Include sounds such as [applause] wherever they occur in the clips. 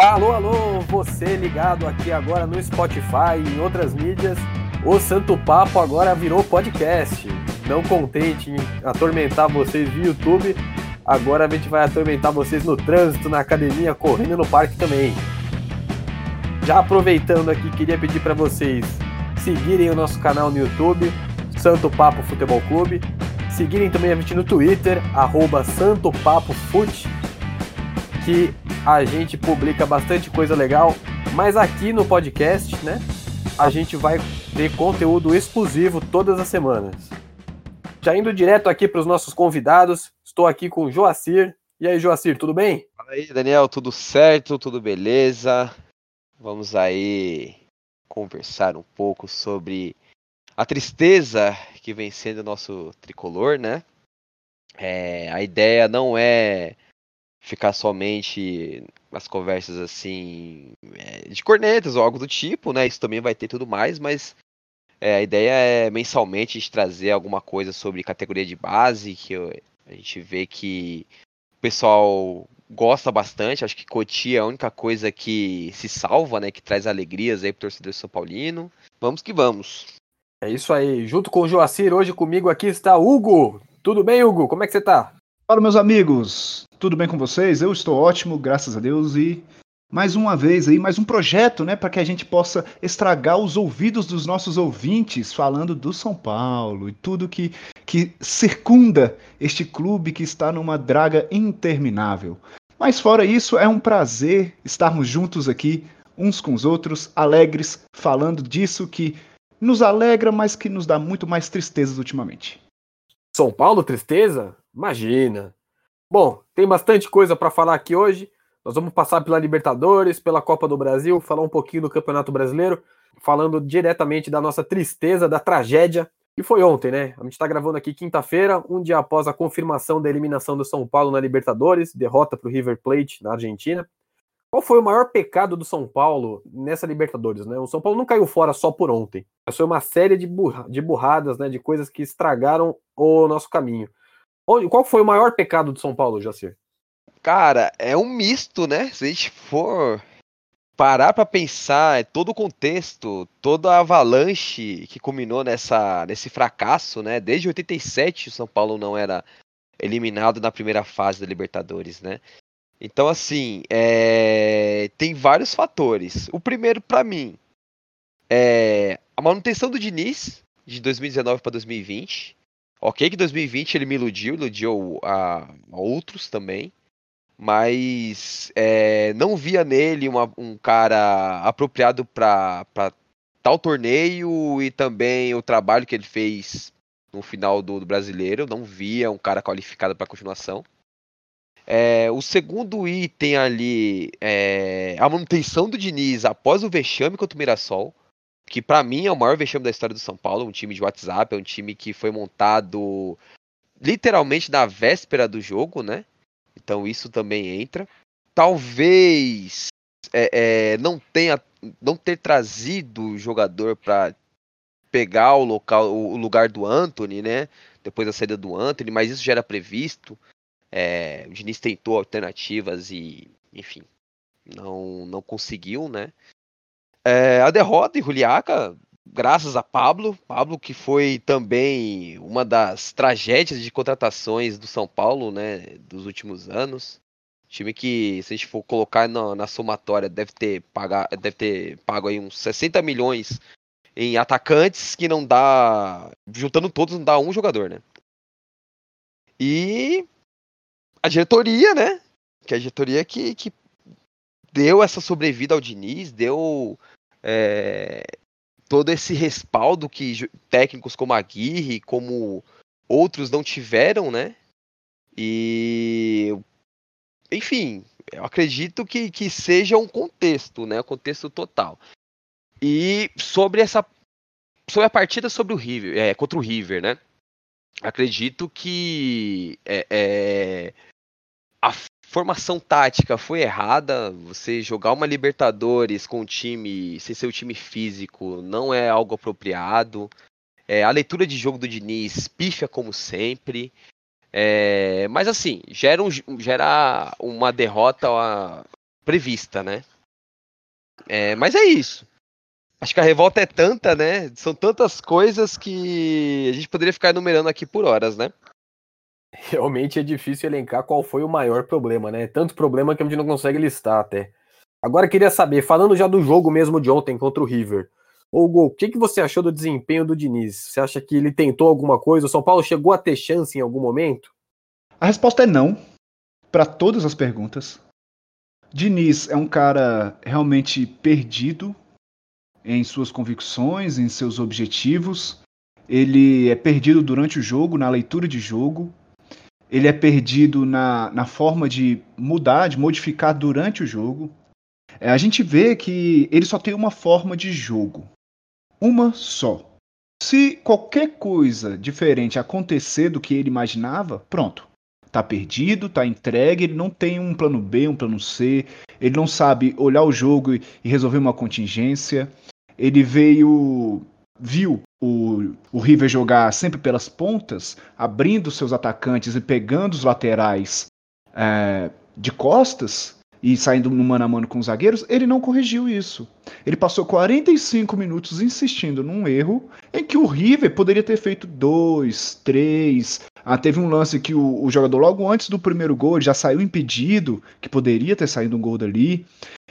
Alô, alô, você ligado aqui agora no Spotify e em outras mídias. O Santo Papo agora virou podcast. Não contente em atormentar vocês via YouTube, agora a gente vai atormentar vocês no trânsito, na academia, correndo no parque também. Já aproveitando aqui, queria pedir para vocês seguirem o nosso canal no YouTube, Santo Papo Futebol Clube. Seguirem também a gente no Twitter, arroba Santo Papo Fute, que a gente publica bastante coisa legal, mas aqui no podcast, né, a gente vai ter conteúdo exclusivo todas as semanas. Já indo direto aqui para os nossos convidados, estou aqui com o Joacir. E aí, Joacir, tudo bem? Fala aí, Daniel, tudo certo, tudo beleza? Vamos aí conversar um pouco sobre a tristeza que vem sendo o nosso tricolor, né? É, a ideia não é ficar somente nas conversas assim é, de cornetas ou algo do tipo, né? Isso também vai ter tudo mais, mas é, a ideia é mensalmente de trazer alguma coisa sobre categoria de base, que eu, a gente vê que o pessoal gosta bastante. Acho que Cotia é a única coisa que se salva, né? Que traz alegrias aí pro torcedor São Paulino. Vamos que vamos. É isso aí. Junto com o Joacir, hoje comigo aqui está Hugo. Tudo bem, Hugo? Como é que você tá? Fala, meus amigos. Tudo bem com vocês? Eu estou ótimo, graças a Deus. E mais uma vez aí, mais um projeto, né, para que a gente possa estragar os ouvidos dos nossos ouvintes falando do São Paulo e tudo que, que circunda este clube que está numa draga interminável. Mas fora isso, é um prazer estarmos juntos aqui, uns com os outros, alegres, falando disso que nos alegra, mas que nos dá muito mais tristezas ultimamente. São Paulo, tristeza? Imagina. Bom, tem bastante coisa para falar aqui hoje. Nós vamos passar pela Libertadores, pela Copa do Brasil, falar um pouquinho do Campeonato Brasileiro, falando diretamente da nossa tristeza, da tragédia que foi ontem, né? A gente está gravando aqui quinta-feira, um dia após a confirmação da eliminação do São Paulo na Libertadores, derrota para o River Plate na Argentina. Qual foi o maior pecado do São Paulo nessa Libertadores, né? O São Paulo não caiu fora só por ontem. Foi uma série de, burra, de burradas, né? De coisas que estragaram o nosso caminho. Qual foi o maior pecado do São Paulo, Jacir? Cara, é um misto, né? Se a gente for parar para pensar é todo o contexto, toda a avalanche que culminou nessa, nesse fracasso, né? Desde 87 o São Paulo não era eliminado na primeira fase da Libertadores, né? Então, assim, é... tem vários fatores. O primeiro, para mim, é a manutenção do Diniz de 2019 para 2020. Ok, que 2020 ele me iludiu, iludiu a, outros também mas é, não via nele uma, um cara apropriado para tal torneio e também o trabalho que ele fez no final do, do brasileiro. Não via um cara qualificado para continuação. É, o segundo item ali é a manutenção do Diniz após o vexame contra o Mirassol, que para mim é o maior vexame da história do São Paulo, um time de WhatsApp, é um time que foi montado literalmente na véspera do jogo, né? Então isso também entra. Talvez é, é, não tenha não ter trazido o jogador para pegar o local o lugar do Anthony, né? Depois da saída do Anthony, mas isso já era previsto. É, o Diniz tentou alternativas e, enfim, não não conseguiu, né? É, a derrota em Juliaca graças a Pablo, Pablo que foi também uma das tragédias de contratações do São Paulo, né, dos últimos anos. Time que, se a gente for colocar na, na somatória, deve ter, pagar, deve ter pago aí uns 60 milhões em atacantes que não dá. Juntando todos, não dá um jogador, né? E a diretoria, né? Que é a diretoria que, que deu essa sobrevida ao Diniz, deu é, todo esse respaldo que técnicos como Aguirre, como outros não tiveram, né? E enfim, eu acredito que, que seja um contexto, né? Um contexto total. E sobre essa sobre a partida sobre o River, é, contra o River, né? Acredito que é, é, a formação tática foi errada. Você jogar uma Libertadores com um time sem ser o time físico não é algo apropriado. É, a leitura de jogo do Diniz pífia como sempre. É, mas assim, gera, um, gera uma derrota prevista, né? É, mas é isso. Acho que a revolta é tanta, né? São tantas coisas que a gente poderia ficar enumerando aqui por horas, né? [laughs] Realmente é difícil elencar qual foi o maior problema, né? Tanto problema que a gente não consegue listar até. Agora queria saber, falando já do jogo mesmo de ontem contra o River, o que, que você achou do desempenho do Diniz? Você acha que ele tentou alguma coisa? O São Paulo chegou a ter chance em algum momento? A resposta é não, para todas as perguntas. Diniz é um cara realmente perdido em suas convicções, em seus objetivos. Ele é perdido durante o jogo, na leitura de jogo. Ele é perdido na, na forma de mudar, de modificar durante o jogo. É, a gente vê que ele só tem uma forma de jogo. Uma só. Se qualquer coisa diferente acontecer do que ele imaginava, pronto. Tá perdido, tá entregue, ele não tem um plano B, um plano C, ele não sabe olhar o jogo e resolver uma contingência. Ele veio viu o, o River jogar sempre pelas pontas, abrindo seus atacantes e pegando os laterais é, de costas e saindo no mano a mano com os zagueiros, ele não corrigiu isso. Ele passou 45 minutos insistindo num erro em que o River poderia ter feito dois, três. Ah, teve um lance que o, o jogador, logo antes do primeiro gol, já saiu impedido, que poderia ter saído um gol dali.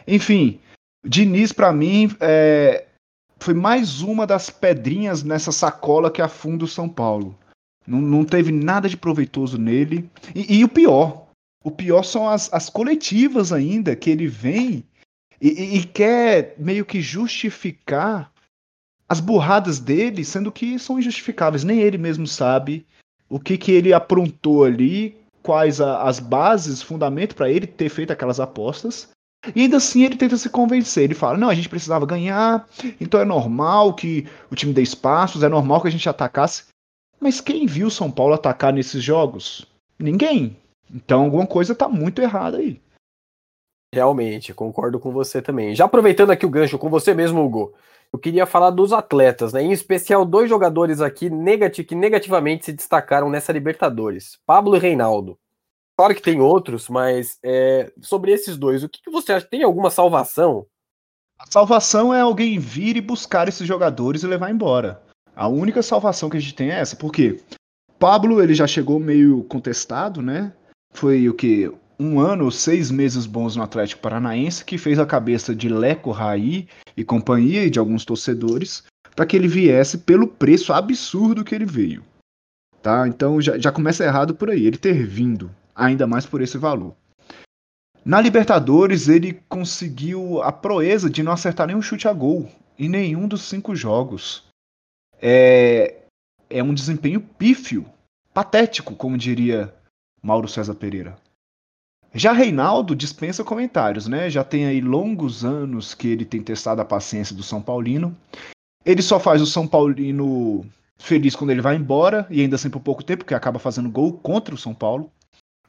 Enfim, Diniz, para mim, é, foi mais uma das pedrinhas nessa sacola que afunda o São Paulo. Não, não teve nada de proveitoso nele. E, e o pior, o pior são as, as coletivas ainda, que ele vem e, e, quer meio que justificar as burradas dele, sendo que são injustificáveis. Nem ele mesmo sabe o que, que ele aprontou ali, quais a, as bases, fundamento para ele ter feito aquelas apostas. E ainda assim ele tenta se convencer. Ele fala: não, a gente precisava ganhar, então é normal que o time dê espaços, é normal que a gente atacasse. Mas quem viu o São Paulo atacar nesses jogos? Ninguém. Então alguma coisa está muito errada aí. Realmente, concordo com você também. Já aproveitando aqui o gancho com você mesmo, Hugo, eu queria falar dos atletas, né? Em especial dois jogadores aqui negati que negativamente se destacaram nessa Libertadores: Pablo e Reinaldo. Claro que tem outros, mas é, sobre esses dois, o que, que você acha? Tem alguma salvação? A salvação é alguém vir e buscar esses jogadores e levar embora. A única salvação que a gente tem é essa, porque Pablo ele já chegou meio contestado, né? Foi o que um ano, seis meses bons no Atlético Paranaense, que fez a cabeça de Leco Raí e companhia e de alguns torcedores para que ele viesse pelo preço absurdo que ele veio. Tá? Então já, já começa errado por aí, ele ter vindo ainda mais por esse valor. Na Libertadores, ele conseguiu a proeza de não acertar nenhum chute a gol em nenhum dos cinco jogos. É, é um desempenho pífio, patético, como diria Mauro César Pereira. Já Reinaldo dispensa comentários, né? Já tem aí longos anos que ele tem testado a paciência do São Paulino. Ele só faz o São Paulino feliz quando ele vai embora, e ainda assim por pouco tempo, porque acaba fazendo gol contra o São Paulo.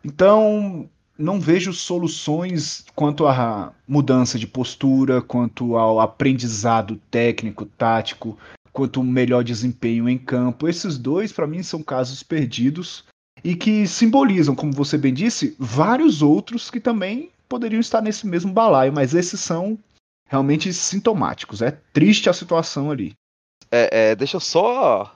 Então, não vejo soluções quanto à mudança de postura, quanto ao aprendizado técnico, tático, quanto ao melhor desempenho em campo. Esses dois, para mim, são casos perdidos e que simbolizam, como você bem disse, vários outros que também poderiam estar nesse mesmo balaio, mas esses são realmente sintomáticos. É triste a situação ali. É, é, deixa eu só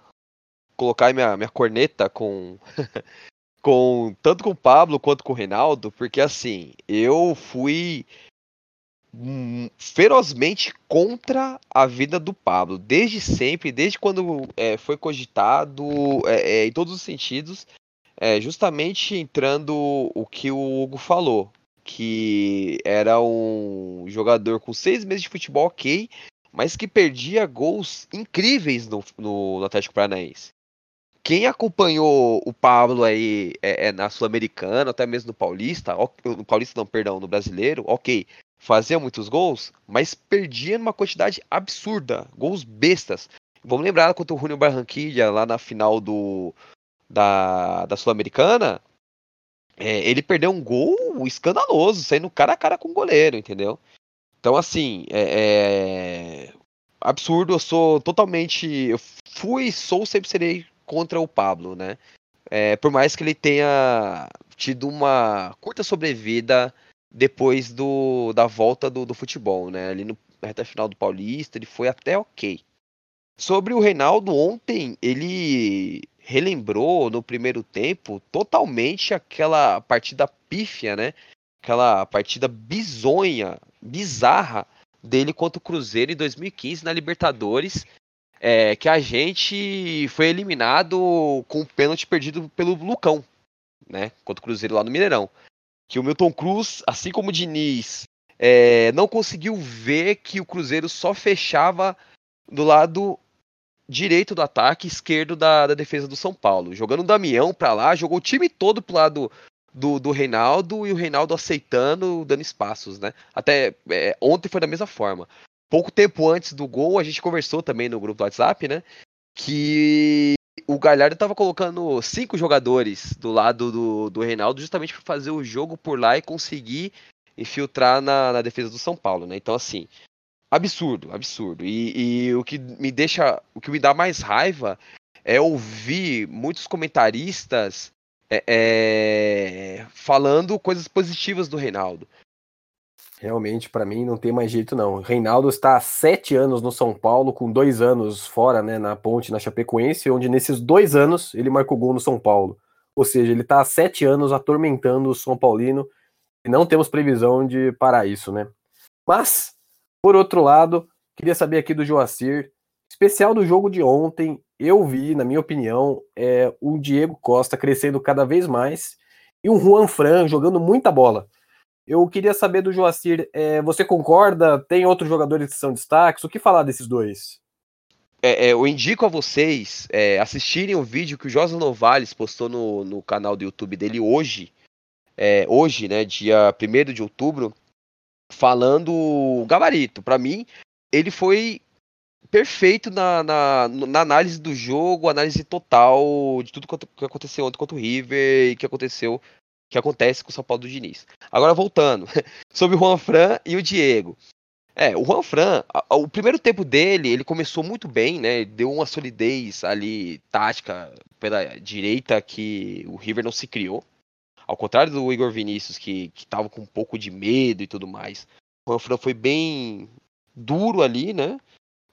colocar minha, minha corneta com [laughs] com tanto com o Pablo quanto com o Reinaldo, porque assim, eu fui ferozmente contra a vida do Pablo, desde sempre, desde quando é, foi cogitado, é, é, em todos os sentidos, é, justamente entrando o que o Hugo falou, que era um jogador com seis meses de futebol ok, mas que perdia gols incríveis no, no Atlético Paranaense quem acompanhou o Pablo aí é, é na Sul-Americana, até mesmo no Paulista, no Paulista não, perdão, no Brasileiro, ok, fazia muitos gols, mas perdia numa quantidade absurda, gols bestas. Vamos lembrar contra o Júnior Barranquilla lá na final do da, da Sul-Americana, é, ele perdeu um gol escandaloso, saindo cara a cara com o goleiro, entendeu? Então, assim, é, é absurdo. Eu sou totalmente. Eu fui, sou, sempre serei contra o Pablo, né? É, por mais que ele tenha tido uma curta sobrevida depois do, da volta do, do futebol, né? Ali no, reta final do Paulista, ele foi até ok. Sobre o Reinaldo, ontem ele relembrou no primeiro tempo totalmente aquela partida pífia, né? Aquela partida bizonha, bizarra dele contra o Cruzeiro em 2015 na Libertadores, é, que a gente foi eliminado com um pênalti perdido pelo Lucão, né? Contra o Cruzeiro lá no Mineirão que o Milton Cruz, assim como o Diniz, é, não conseguiu ver que o Cruzeiro só fechava do lado direito do ataque, esquerdo da, da defesa do São Paulo. Jogando o Damião para lá, jogou o time todo pro lado do, do Reinaldo e o Reinaldo aceitando, dando espaços, né? Até é, ontem foi da mesma forma. Pouco tempo antes do gol, a gente conversou também no grupo do WhatsApp, né? Que o Galhardo estava colocando cinco jogadores do lado do, do Reinaldo justamente para fazer o jogo por lá e conseguir infiltrar na, na, defesa do São Paulo, né? Então, assim, absurdo, absurdo. E, e, o que me deixa, o que me dá mais raiva é ouvir muitos comentaristas é, é, falando coisas positivas do Reinaldo. Realmente, para mim, não tem mais jeito, não. Reinaldo está há sete anos no São Paulo, com dois anos fora, né, na ponte, na Chapecoense, onde nesses dois anos ele marcou gol no São Paulo. Ou seja, ele está há sete anos atormentando o São Paulino e não temos previsão de parar isso, né? Mas, por outro lado, queria saber aqui do Joacir, especial do jogo de ontem, eu vi, na minha opinião, é, o Diego Costa crescendo cada vez mais e um Juan Fran jogando muita bola. Eu queria saber do Joacir, é, você concorda? Tem outros jogadores que são destaques? O que falar desses dois? É, é, eu indico a vocês é, assistirem o vídeo que o Josa Novales postou no, no canal do YouTube dele hoje, é, hoje, né, dia 1 de outubro, falando o gabarito. Para mim, ele foi perfeito na, na, na, análise do jogo, análise total de tudo que aconteceu ontem contra o River e que aconteceu que acontece com o São Paulo do Diniz. Agora voltando, [laughs] sobre o Juan Fran e o Diego. É, o Juan Fran, o primeiro tempo dele, ele começou muito bem, né? Deu uma solidez ali tática pela direita que o River não se criou. Ao contrário do Igor Vinícius, que, que tava com um pouco de medo e tudo mais. O Juan Fran foi bem duro ali, né?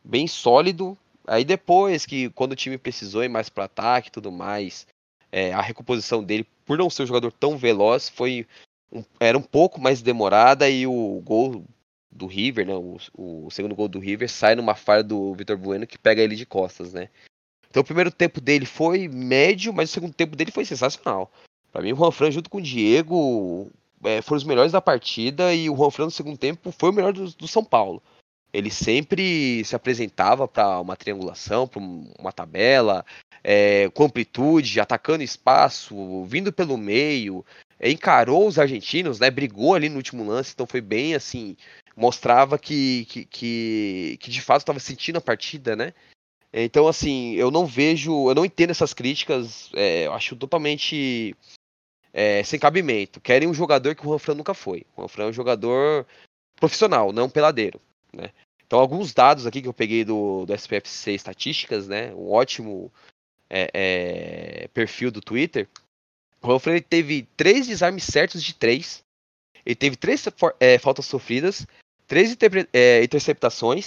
Bem sólido. Aí depois que, quando o time precisou ir mais para ataque e tudo mais, é, a recomposição dele, por não ser um jogador tão veloz, foi um, era um pouco mais demorada e o gol do River, né, o, o, segundo gol do River, sai numa falha do Vitor Bueno que pega ele de costas, né? Então o primeiro tempo dele foi médio, mas o segundo tempo dele foi sensacional. Para mim o Juan Fran junto com o Diego é, foram os melhores da partida e o Juan Fran no segundo tempo foi o melhor do, do São Paulo. Ele sempre se apresentava para uma triangulação, para uma tabela, é, com amplitude, atacando espaço, vindo pelo meio, é, encarou os argentinos, né? Brigou ali no último lance, então foi bem assim, mostrava que, que, que, que de fato estava sentindo a partida, né? Então, assim, eu não vejo, eu não entendo essas críticas, é, eu acho totalmente é, sem cabimento. Querem um jogador que o Juan nunca foi. O Juan é um jogador profissional, não um peladeiro, né? Então, alguns dados aqui que eu peguei do, do SPFC Estatísticas, né? Um ótimo é, é, perfil do Twitter, o Humphrey teve três desarmes certos de três. Ele teve três é, faltas sofridas, três é, interceptações,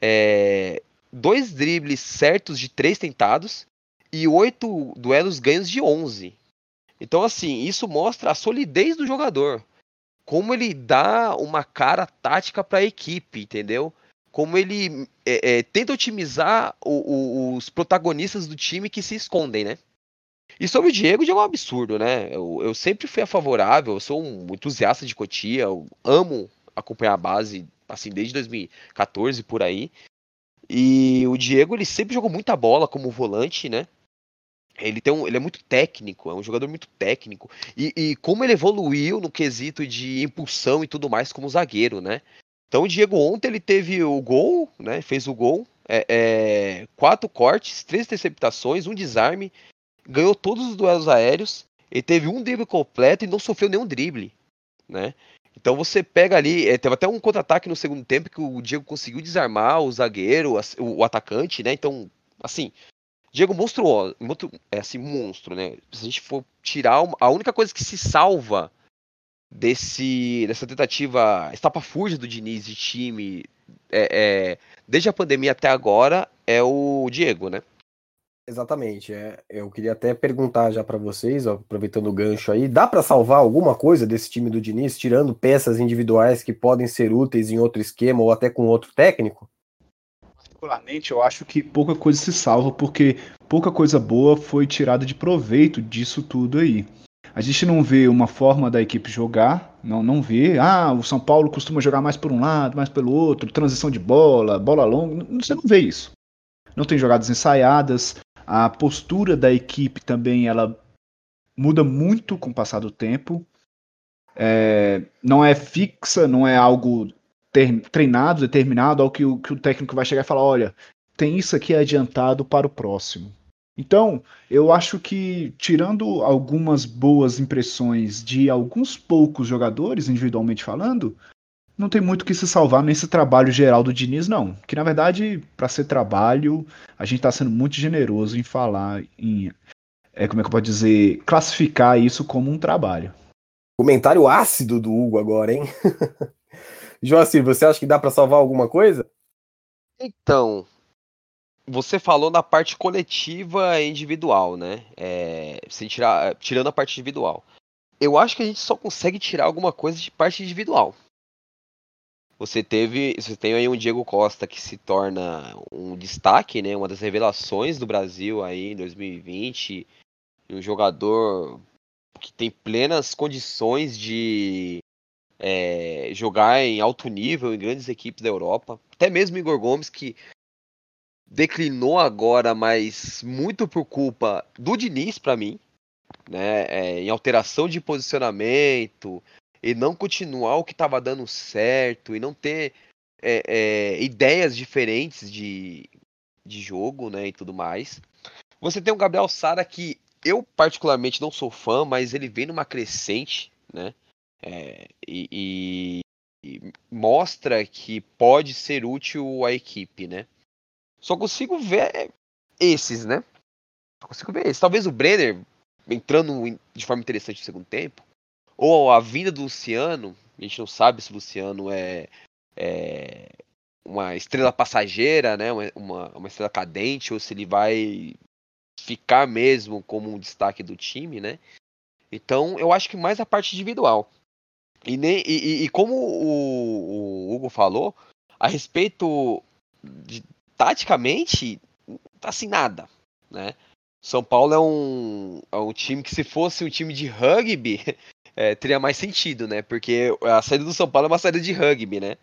é, dois dribles certos de três tentados e oito duelos ganhos de onze. Então, assim, isso mostra a solidez do jogador. Como ele dá uma cara tática para a equipe, entendeu? como ele é, é, tenta otimizar o, o, os protagonistas do time que se escondem, né? E sobre o Diego, o Diego é um absurdo, né? Eu, eu sempre fui a favorável, eu sou um entusiasta de Cotia, eu amo acompanhar a base, assim, desde 2014 por aí. E o Diego, ele sempre jogou muita bola como volante, né? Ele, tem um, ele é muito técnico, é um jogador muito técnico. E, e como ele evoluiu no quesito de impulsão e tudo mais como zagueiro, né? Então o Diego ontem ele teve o gol, né? Fez o gol, é, é, quatro cortes, três interceptações, um desarme, ganhou todos os duelos aéreos, ele teve um drible completo e não sofreu nenhum drible, né? Então você pega ali, é, teve até um contra-ataque no segundo tempo que o Diego conseguiu desarmar o zagueiro, o, o atacante, né? Então, assim, Diego monstruoso, é assim, monstro, né? Se a gente for tirar, uma, a única coisa que se salva desse dessa tentativa estapafúrdia do Diniz de time é, é, desde a pandemia até agora é o Diego, né? Exatamente. É, eu queria até perguntar já para vocês, ó, aproveitando o gancho aí, dá para salvar alguma coisa desse time do Diniz, tirando peças individuais que podem ser úteis em outro esquema ou até com outro técnico? Particularmente, eu acho que pouca coisa se salva, porque pouca coisa boa foi tirada de proveito disso tudo aí. A gente não vê uma forma da equipe jogar, não, não vê. Ah, o São Paulo costuma jogar mais por um lado, mais pelo outro, transição de bola, bola longa. Você não vê isso. Não tem jogadas ensaiadas. A postura da equipe também ela muda muito com o passar do tempo. É, não é fixa, não é algo ter, treinado, determinado, ao que o, que o técnico vai chegar e falar: olha, tem isso aqui adiantado para o próximo. Então, eu acho que, tirando algumas boas impressões de alguns poucos jogadores, individualmente falando, não tem muito que se salvar nesse trabalho geral do Diniz, não. Que, na verdade, para ser trabalho, a gente está sendo muito generoso em falar, em. É, como é que eu posso dizer? Classificar isso como um trabalho. Comentário ácido do Hugo agora, hein? [laughs] Joacir, você acha que dá para salvar alguma coisa? Então, você falou na parte coletiva e individual, né? É, sem tirar, tirando a parte individual. Eu acho que a gente só consegue tirar alguma coisa de parte individual. Você teve, você tem aí um Diego Costa que se torna um destaque, né? Uma das revelações do Brasil aí em 2020, um jogador que tem plenas condições de é, jogar em alto nível em grandes equipes da Europa. Até mesmo Igor Gomes, que declinou agora, mas muito por culpa do Diniz, para mim, né? É, em alteração de posicionamento e não continuar o que estava dando certo e não ter é, é, ideias diferentes de, de jogo, né? E tudo mais. Você tem o Gabriel Sara que eu particularmente não sou fã, mas ele vem numa crescente, né? É, e, e, mostra que pode ser útil à equipe, né? Só consigo ver esses, né? Só consigo ver esses. Talvez o Brenner entrando de forma interessante no segundo tempo, ou a vinda do Luciano. A gente não sabe se o Luciano é, é uma estrela passageira, né? Uma, uma estrela cadente, ou se ele vai ficar mesmo como um destaque do time, né? Então, eu acho que mais a parte individual. E, nem, e, e como o, o, Hugo falou, a respeito de taticamente, assim, nada, né? São Paulo é um, é um time que se fosse um time de rugby, [laughs] é, teria mais sentido, né? Porque a saída do São Paulo é uma saída de rugby, né?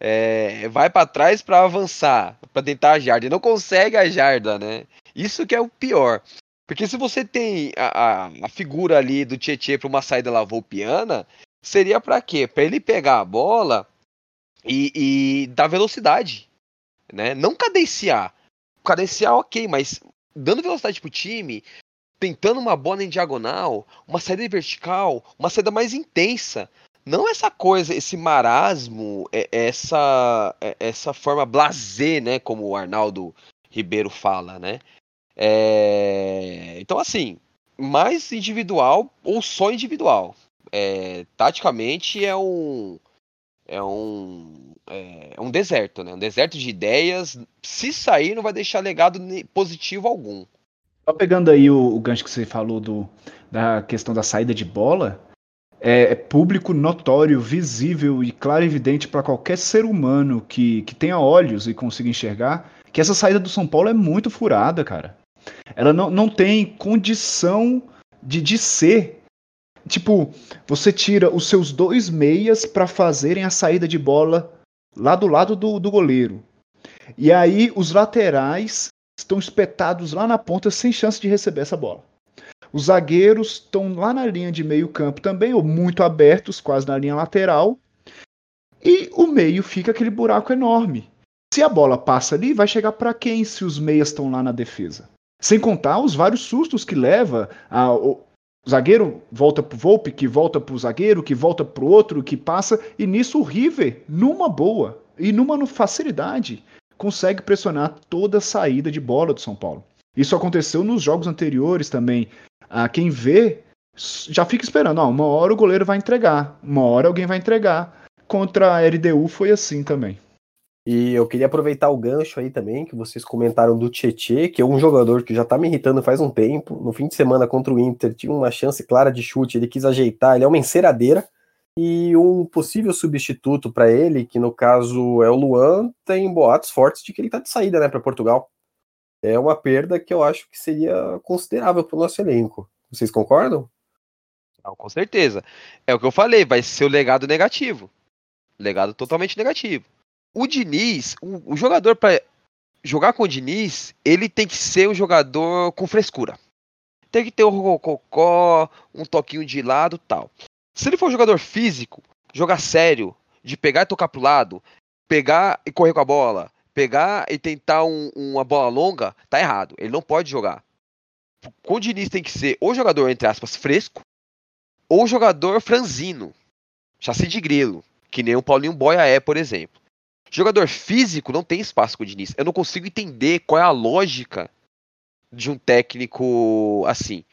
É, vai para trás para avançar, para tentar a jarda, e não consegue a jarda, né? Isso que é o pior. Porque se você tem a, a, a figura ali do Tietchan para uma saída lavoupiana, seria para quê? Para ele pegar a bola e, e dar velocidade, né? Não cadenciar. Cadenciar, ok, mas dando velocidade pro time, tentando uma bola em diagonal, uma saída vertical, uma saída mais intensa. Não essa coisa, esse marasmo, é, essa é, essa forma blazer, né? Como o Arnaldo Ribeiro fala, né? É... Então, assim, mais individual ou só individual é, taticamente é um é um é, é, um deserto, né? Um deserto de ideias. Se sair, não vai deixar legado positivo algum. Só pegando aí o, o gancho que você falou do, da questão da saída de bola, é, é público notório, visível e claro e evidente para qualquer ser humano que, que tenha olhos e consiga enxergar que essa saída do São Paulo é muito furada, cara. Ela não, não tem condição de, de ser Tipo, você tira os seus dois meias para fazerem a saída de bola lá do lado do, do goleiro. E aí os laterais estão espetados lá na ponta sem chance de receber essa bola. Os zagueiros estão lá na linha de meio campo também, ou muito abertos, quase na linha lateral. E o meio fica aquele buraco enorme. Se a bola passa ali, vai chegar para quem se os meias estão lá na defesa? Sem contar os vários sustos que leva a, zagueiro volta pro Volpe, que volta pro zagueiro, que volta pro outro, que passa, e nisso o River, numa boa e numa facilidade, consegue pressionar toda a saída de bola do São Paulo. Isso aconteceu nos jogos anteriores também. Ah, quem vê já fica esperando, ó, uma hora o goleiro vai entregar, uma hora alguém vai entregar. Contra a LDU foi assim também. E eu queria aproveitar o gancho aí também, que vocês comentaram do Tietê, que é um jogador que já tá me irritando faz um tempo. No fim de semana contra o Inter, tinha uma chance clara de chute, ele quis ajeitar, ele é uma enceradeira. E um possível substituto para ele, que no caso é o Luan, tem boatos fortes de que ele tá de saída, né, para Portugal. É uma perda que eu acho que seria considerável para o nosso elenco. Vocês concordam? Não, com certeza. É o que eu falei, vai ser o legado negativo. Legado totalmente negativo o Diniz, o, o jogador para jogar com o Diniz, ele tem que ser um jogador com frescura. Tem que ter um rococó, um toquinho de lado tal. Se ele for um jogador físico, jogar sério, de pegar e tocar pro lado, pegar e correr com a bola, pegar e tentar um, uma bola longa, tá errado. Ele não pode jogar. Com o Diniz tem que ser ou jogador, entre aspas, fresco, ou jogador franzino, chassi de grilo, que nem o Paulinho Boia é, por exemplo. Jogador físico não tem espaço com o Diniz. Eu não consigo entender qual é a lógica de um técnico assim.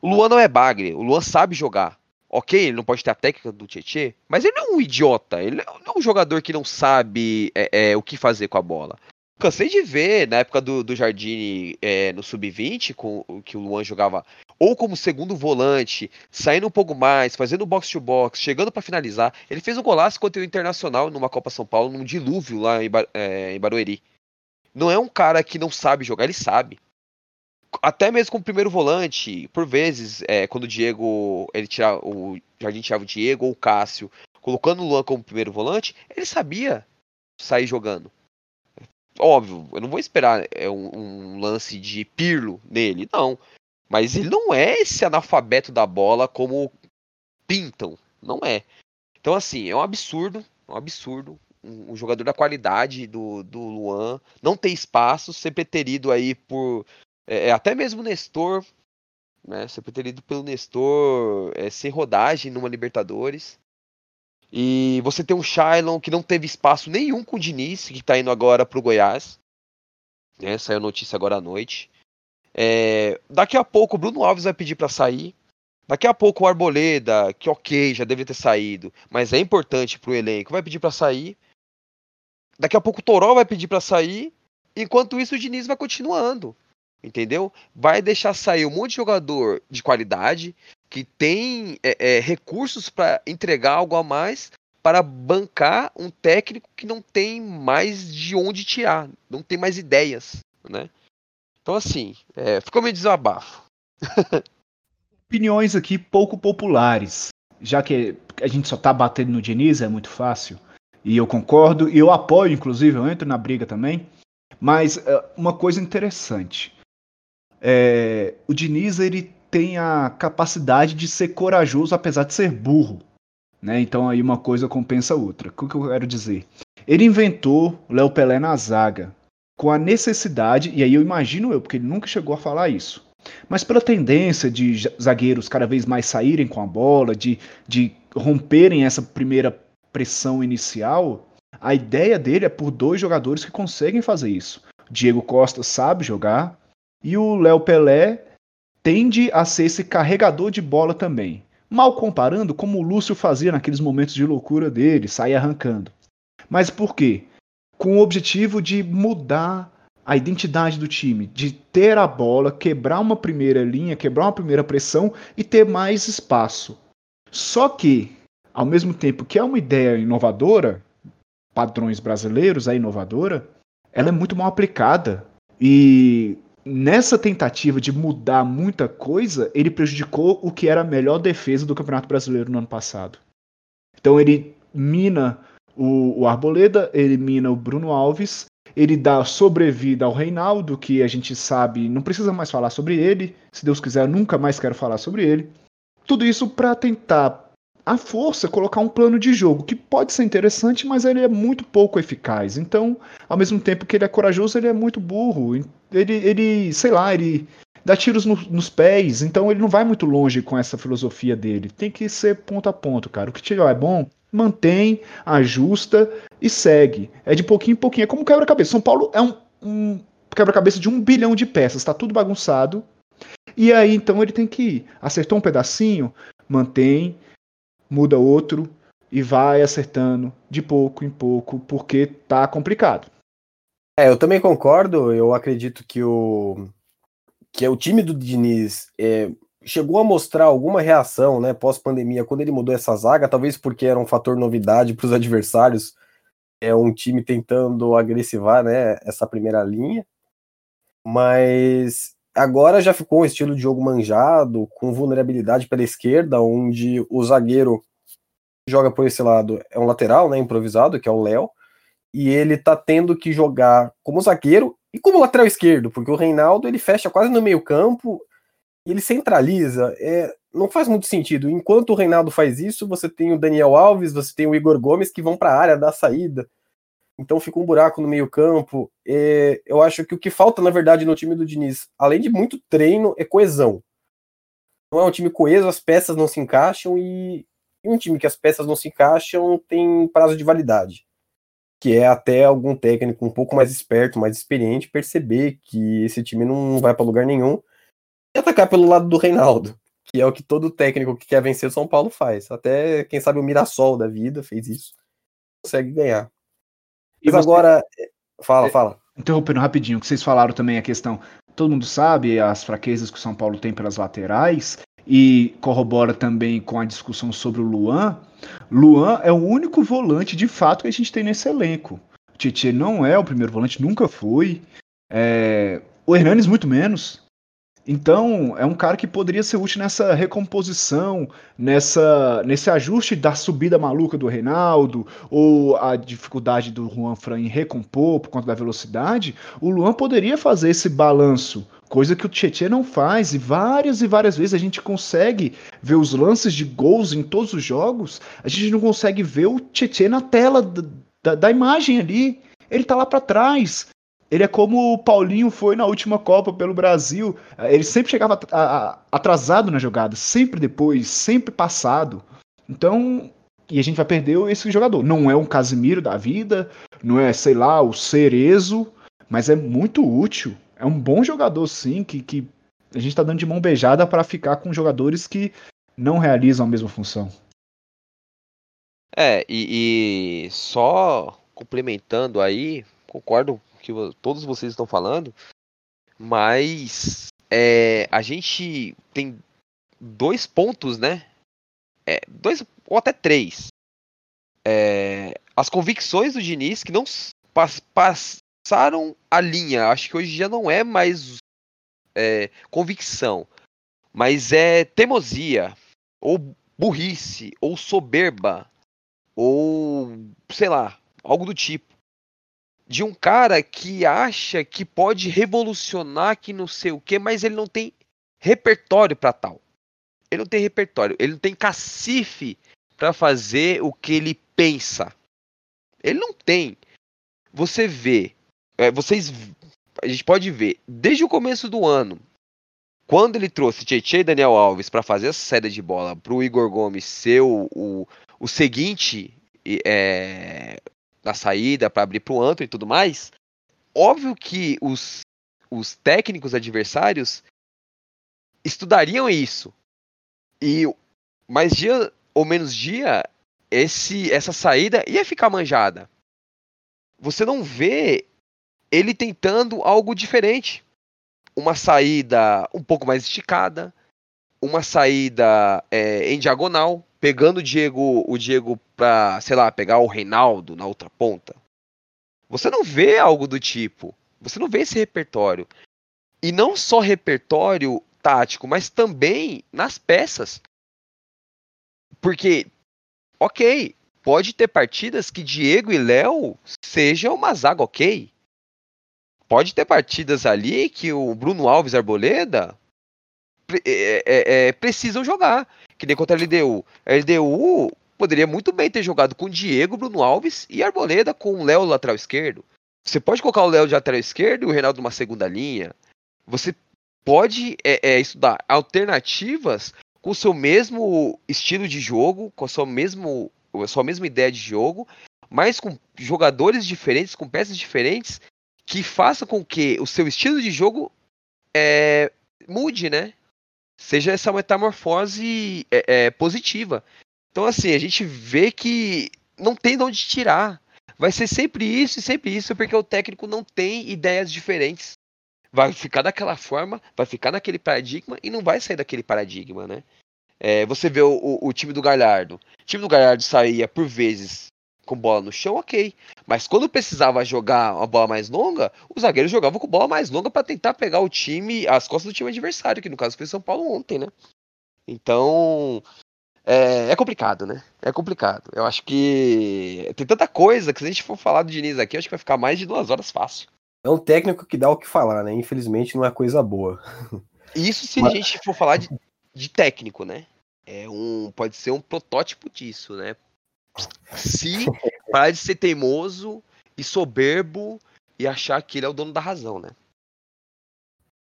O Luan não é bagre, o Luan sabe jogar. Ok, ele não pode ter a técnica do Tietê, mas ele não é um idiota. Ele não é um jogador que não sabe é, é, o que fazer com a bola. Cansei de ver na época do, do Jardine é, no Sub-20, com que o Luan jogava ou como segundo volante, saindo um pouco mais, fazendo box to box, chegando para finalizar. Ele fez um golaço contra o Internacional numa Copa São Paulo, num dilúvio lá em, é, em Barueri. Não é um cara que não sabe jogar, ele sabe. Até mesmo como primeiro volante, por vezes, é, quando o Diego, ele tira, o Jardim tirava o Diego ou o Cássio, colocando o Luan como primeiro volante, ele sabia sair jogando. Óbvio, eu não vou esperar é, um, um lance de Pirlo nele, não. Mas ele não é esse analfabeto da bola como pintam. Não é. Então, assim, é um absurdo. Um absurdo. Um, um jogador da qualidade do, do Luan não tem espaço, ser preterido aí por. É, é, até mesmo Nestor. Né, ser preterido pelo Nestor é, sem rodagem numa Libertadores. E você tem um Shailon que não teve espaço nenhum com o Diniz, que está indo agora para o Goiás. Né, saiu notícia agora à noite. É, daqui a pouco o Bruno Alves vai pedir para sair. Daqui a pouco o Arboleda, que ok, já deveria ter saído, mas é importante pro elenco, vai pedir para sair. Daqui a pouco o Toró vai pedir para sair. Enquanto isso, o Diniz vai continuando. Entendeu? Vai deixar sair um monte de jogador de qualidade, que tem é, é, recursos para entregar algo a mais, para bancar um técnico que não tem mais de onde tirar, não tem mais ideias, né? Então, assim, é, ficou meio desabafo. [laughs] Opiniões aqui pouco populares. Já que a gente só tá batendo no Diniz, é muito fácil. E eu concordo, e eu apoio, inclusive, eu entro na briga também. Mas é, uma coisa interessante. É, o Diniz, ele tem a capacidade de ser corajoso, apesar de ser burro. Né? Então aí uma coisa compensa a outra. O que eu quero dizer? Ele inventou Léo Pelé na zaga com a necessidade, e aí eu imagino eu, porque ele nunca chegou a falar isso, mas pela tendência de zagueiros cada vez mais saírem com a bola, de, de romperem essa primeira pressão inicial, a ideia dele é por dois jogadores que conseguem fazer isso. Diego Costa sabe jogar e o Léo Pelé tende a ser esse carregador de bola também. Mal comparando como o Lúcio fazia naqueles momentos de loucura dele, sair arrancando. Mas por quê? com o objetivo de mudar a identidade do time, de ter a bola, quebrar uma primeira linha, quebrar uma primeira pressão e ter mais espaço. Só que, ao mesmo tempo que é uma ideia inovadora, padrões brasileiros, é inovadora, ela é muito mal aplicada. E nessa tentativa de mudar muita coisa, ele prejudicou o que era a melhor defesa do Campeonato Brasileiro no ano passado. Então ele mina o, o Arboleda, elimina o Bruno Alves, ele dá sobrevida ao Reinaldo, que a gente sabe, não precisa mais falar sobre ele, se Deus quiser, nunca mais quero falar sobre ele. Tudo isso para tentar à força colocar um plano de jogo que pode ser interessante, mas ele é muito pouco eficaz. Então, ao mesmo tempo que ele é corajoso, ele é muito burro. Ele, ele sei lá, ele dá tiros no, nos pés, então ele não vai muito longe com essa filosofia dele. Tem que ser ponto a ponto, cara. O que tiver é bom, mantém, ajusta e segue. É de pouquinho em pouquinho. É como quebra-cabeça. São Paulo é um, um quebra-cabeça de um bilhão de peças. Está tudo bagunçado. E aí então ele tem que ir. Acertou um pedacinho, mantém, muda outro e vai acertando de pouco em pouco, porque tá complicado. É, eu também concordo. Eu acredito que o que é o time do Diniz é, chegou a mostrar alguma reação, né, pós-pandemia, quando ele mudou essa zaga, talvez porque era um fator novidade para os adversários. É um time tentando agressivar, né, essa primeira linha. Mas agora já ficou um estilo de jogo manjado, com vulnerabilidade pela esquerda, onde o zagueiro joga por esse lado é um lateral, né, improvisado, que é o Léo, e ele tá tendo que jogar como zagueiro e como lateral esquerdo, porque o Reinaldo ele fecha quase no meio campo, e ele centraliza, é, não faz muito sentido. Enquanto o Reinaldo faz isso, você tem o Daniel Alves, você tem o Igor Gomes que vão para a área da saída. Então fica um buraco no meio campo. É, eu acho que o que falta, na verdade, no time do Diniz, além de muito treino, é coesão. Não é um time coeso, as peças não se encaixam e, e um time que as peças não se encaixam tem prazo de validade que é até algum técnico um pouco mais esperto, mais experiente, perceber que esse time não vai para lugar nenhum e atacar pelo lado do Reinaldo, que é o que todo técnico que quer vencer o São Paulo faz. Até, quem sabe, o Mirassol da vida fez isso. Consegue ganhar. Mas você... agora. Fala, é, fala. Interrompendo rapidinho, que vocês falaram também a questão. Todo mundo sabe as fraquezas que o São Paulo tem pelas laterais e corrobora também com a discussão sobre o Luan. Luan é o único volante de fato que a gente tem nesse elenco. O Tietchan não é o primeiro volante, nunca foi. É... O Hernanes muito menos. Então, é um cara que poderia ser útil nessa recomposição, nessa, nesse ajuste da subida maluca do Reinaldo, ou a dificuldade do Juan Fran em recompor por conta da velocidade. O Luan poderia fazer esse balanço Coisa que o Tietchan não faz, e várias e várias vezes a gente consegue ver os lances de gols em todos os jogos, a gente não consegue ver o Tietchan na tela da, da, imagem ali. Ele tá lá para trás. Ele é como o Paulinho foi na última Copa pelo Brasil. Ele sempre chegava atrasado na jogada, sempre depois, sempre passado. Então, e a gente vai perder esse jogador. Não é um Casimiro da vida, não é, sei lá, o Cerezo, mas é muito útil é um bom jogador, sim, que, que a gente está dando de mão beijada para ficar com jogadores que não realizam a mesma função. É, e, e só complementando aí, concordo que todos vocês estão falando, mas é, a gente tem dois pontos, né? É, dois ou até três. É, as convicções do Diniz que não pas, pas, passaram a linha. Acho que hoje já não é mais é, convicção, mas é teimosia, ou burrice, ou soberba, ou sei lá, algo do tipo. De um cara que acha que pode revolucionar que não sei o que, mas ele não tem repertório para tal. Ele não tem repertório, ele não tem cacife para fazer o que ele pensa. Ele não tem. Você vê é, vocês. A gente pode ver, desde o começo do ano, quando ele trouxe Tietchan e Daniel Alves para fazer essa saída de bola para o Igor Gomes ser o, o, o seguinte é, na saída para abrir para o Antônio e tudo mais, óbvio que os, os técnicos adversários estudariam isso. E mais dia ou menos dia, esse, essa saída ia ficar manjada. Você não vê ele tentando algo diferente. Uma saída um pouco mais esticada, uma saída é, em diagonal, pegando o Diego, o Diego para, sei lá, pegar o Reinaldo na outra ponta. Você não vê algo do tipo. Você não vê esse repertório. E não só repertório tático, mas também nas peças. Porque, ok, pode ter partidas que Diego e Léo sejam uma zaga ok pode ter partidas ali que o Bruno Alves Arboleda é, é, é, precisam jogar. Que nem contra a LDU. A LDU poderia muito bem ter jogado com Diego, Bruno Alves e Arboleda com o Léo lateral esquerdo. Você pode colocar o Léo de lateral esquerdo e o Reinaldo numa segunda linha. Você pode é, é, estudar alternativas com o seu mesmo estilo de jogo, com a sua, mesmo, a sua mesma ideia de jogo, mas com jogadores diferentes, com peças diferentes que faça com que o seu estilo de jogo é, mude, né? Seja essa metamorfose é, é, positiva. Então, assim, a gente vê que não tem de onde tirar. Vai ser sempre isso e sempre isso, porque o técnico não tem ideias diferentes. Vai ficar daquela forma, vai ficar naquele paradigma e não vai sair daquele paradigma, né? É, você vê o, o, o, time do Galhardo. O time do Galhardo saía por vezes com bola no chão, ok. Mas quando precisava jogar uma bola mais longa, os zagueiros jogavam com bola mais longa para tentar pegar o time, as costas do time adversário, que no caso foi São Paulo ontem, né? Então, é, é, complicado, né? É complicado. Eu acho que tem tanta coisa que se a gente for falar do Diniz aqui, acho que vai ficar mais de duas horas fácil. É um técnico que dá o que falar, né? Infelizmente não é coisa boa. Isso se Mas... a gente for falar de, de técnico, né? É um, pode ser um protótipo disso, né? Se parar de ser teimoso e soberbo e achar que ele é o dono da razão, né?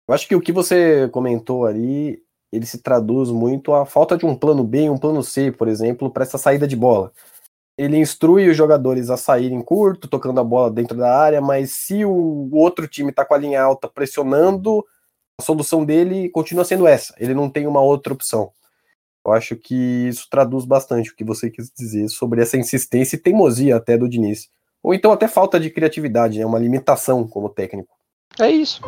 Eu acho que o que você comentou ali, ele se traduz muito a falta de um plano B e um plano C, por exemplo, para essa saída de bola. Ele instrui os jogadores a saírem curto, tocando a bola dentro da área, mas se o outro time está com a linha alta pressionando, a solução dele continua sendo essa. Ele não tem uma outra opção. Eu acho que isso traduz bastante o que você quis dizer sobre essa insistência e teimosia até do Diniz. Ou então até falta de criatividade, né? uma limitação como técnico. É isso.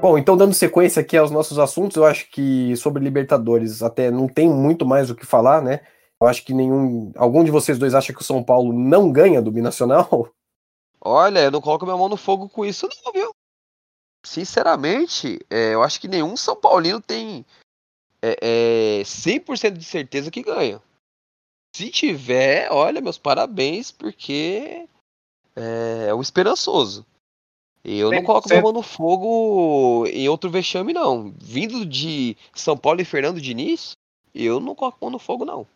Bom, então dando sequência aqui aos nossos assuntos, eu acho que sobre Libertadores até não tem muito mais o que falar, né? Eu acho que nenhum. Algum de vocês dois acha que o São Paulo não ganha do Binacional? Olha, eu não coloco minha mão no fogo com isso, não, viu? Sinceramente, é, eu acho que nenhum São Paulino tem é, é, 100% de certeza que ganha. Se tiver, olha, meus parabéns, porque é, é o esperançoso. Eu não coloco minha mão no fogo em outro vexame, não. Vindo de São Paulo e Fernando Diniz, eu não coloco a mão no fogo, não.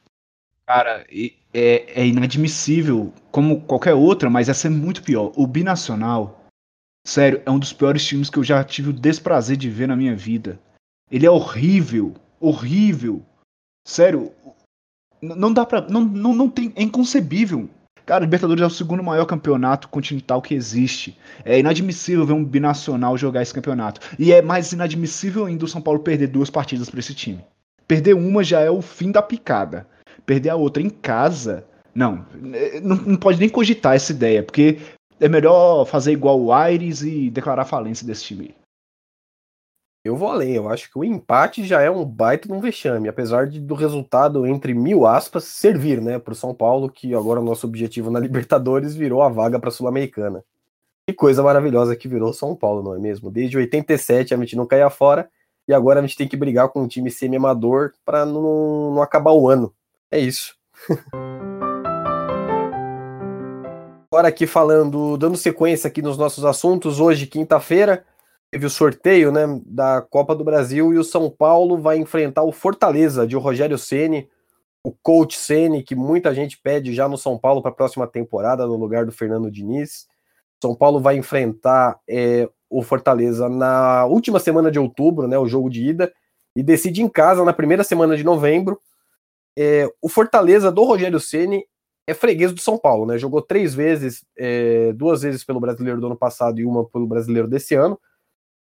Cara, é, é inadmissível, como qualquer outra, mas essa é muito pior. O binacional Sério, é um dos piores times que eu já tive o desprazer de ver na minha vida. Ele é horrível, horrível. Sério, não dá pra. Não, não, não tem. É inconcebível. Cara, Libertadores é o segundo maior campeonato continental que existe. É inadmissível ver um binacional jogar esse campeonato. E é mais inadmissível ainda o São Paulo perder duas partidas para esse time. Perder uma já é o fim da picada. Perder a outra em casa. Não, não, não pode nem cogitar essa ideia, porque é melhor fazer igual o Aires e declarar falência desse time. Eu vou além, eu acho que o empate já é um baita de um vexame, apesar de, do resultado, entre mil aspas, servir, né, para o São Paulo, que agora o nosso objetivo na [laughs] Libertadores virou a vaga para a Sul-Americana. Que coisa maravilhosa que virou São Paulo, não é mesmo? Desde 87 a gente não caía fora, e agora a gente tem que brigar com um time semi-amador para não, não acabar o ano. É isso. [laughs] Agora aqui falando, dando sequência aqui nos nossos assuntos, hoje, quinta-feira, teve o sorteio né, da Copa do Brasil e o São Paulo vai enfrentar o Fortaleza de Rogério Ceni, o coach Ceni, que muita gente pede já no São Paulo para a próxima temporada, no lugar do Fernando Diniz. São Paulo vai enfrentar é, o Fortaleza na última semana de outubro, né, o jogo de ida, e decide em casa na primeira semana de novembro. É, o Fortaleza do Rogério Ceni é freguês do São Paulo, né? Jogou três vezes, é, duas vezes pelo brasileiro do ano passado e uma pelo brasileiro desse ano.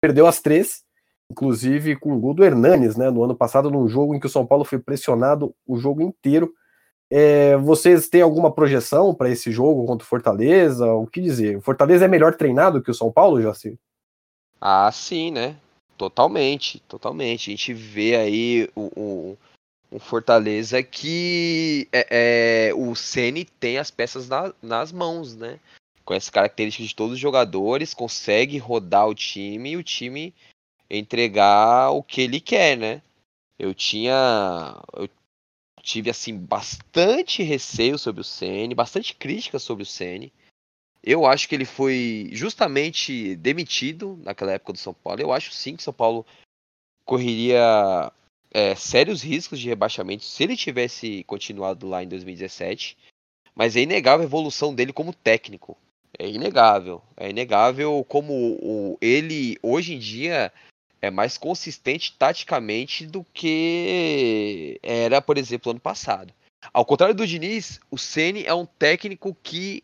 Perdeu as três, inclusive com o gol do Hernanes, né? No ano passado, num jogo em que o São Paulo foi pressionado o jogo inteiro. É, vocês têm alguma projeção para esse jogo contra o Fortaleza? O que dizer? O Fortaleza é melhor treinado que o São Paulo, Jacir? Ah, sim, né? Totalmente, totalmente. A gente vê aí o, o um Fortaleza que é, é, o Ceni tem as peças na, nas mãos, né? Com as características de todos os jogadores, consegue rodar o time e o time entregar o que ele quer, né? Eu tinha. Eu tive assim bastante receio sobre o Ceni, bastante crítica sobre o Ceni. Eu acho que ele foi justamente demitido naquela época do São Paulo. Eu acho sim que o São Paulo correria é, sérios riscos de rebaixamento se ele tivesse continuado lá em 2017. Mas é inegável a evolução dele como técnico. É inegável. É inegável como o, ele, hoje em dia, é mais consistente taticamente do que era, por exemplo, ano passado. Ao contrário do Diniz, o Ceni é um técnico que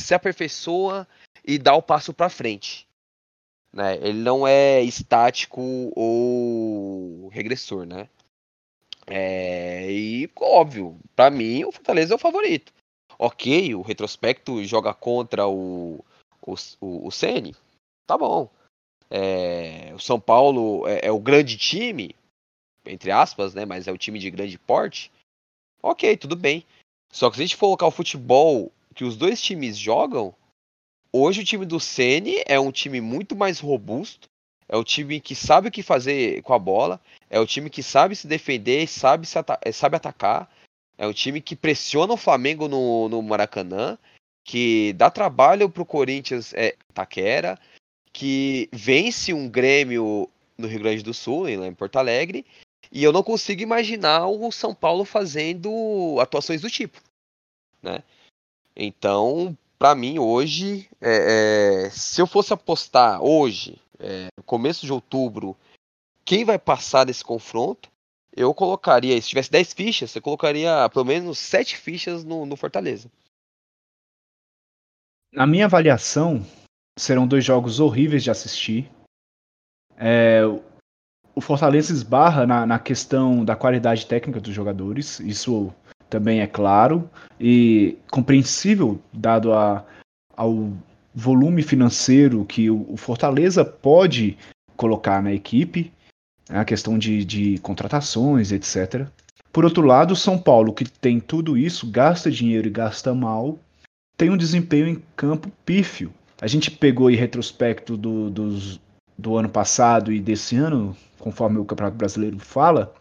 se aperfeiçoa e dá o passo para frente. Né? Ele não é estático ou regressor, né? É, e óbvio, para mim o Fortaleza é o favorito. Ok, o retrospecto joga contra o, o, o, o Ceni, tá bom. É, o São Paulo é, é, o grande time, entre aspas, né? Mas é o time de grande porte. Ok, tudo bem. Só que se a gente for colocar o futebol que os dois times jogam, hoje o time do Ceni é um time muito mais robusto, é o time que sabe o que fazer com a bola, é o time que sabe se defender, sabe, se eh, sabe atacar, é o time que pressiona o Flamengo no, no Maracanã, que dá trabalho pro Corinthians é, Taquera, que vence um Grêmio no Rio Grande do Sul, em Porto Alegre, e eu não consigo imaginar o São Paulo fazendo atuações do tipo, né? Então, para mim hoje, é, é, se eu fosse apostar hoje, é, começo de outubro, quem vai passar desse confronto, eu colocaria, se tivesse 10 fichas, eu colocaria pelo menos 7 fichas no, no Fortaleza. Na minha avaliação, serão dois jogos horríveis de assistir. É, o Fortaleza esbarra na, na, questão da qualidade técnica dos jogadores, isso também é claro e compreensível, dado a, ao volume financeiro que o, o Fortaleza pode colocar na equipe, a questão de, de contratações, etc. Por outro lado, São Paulo, que tem tudo isso, gasta dinheiro e gasta mal, tem um desempenho em campo pífio. A gente pegou em retrospecto do, dos, do ano passado e desse ano, conforme o Campeonato Brasileiro fala,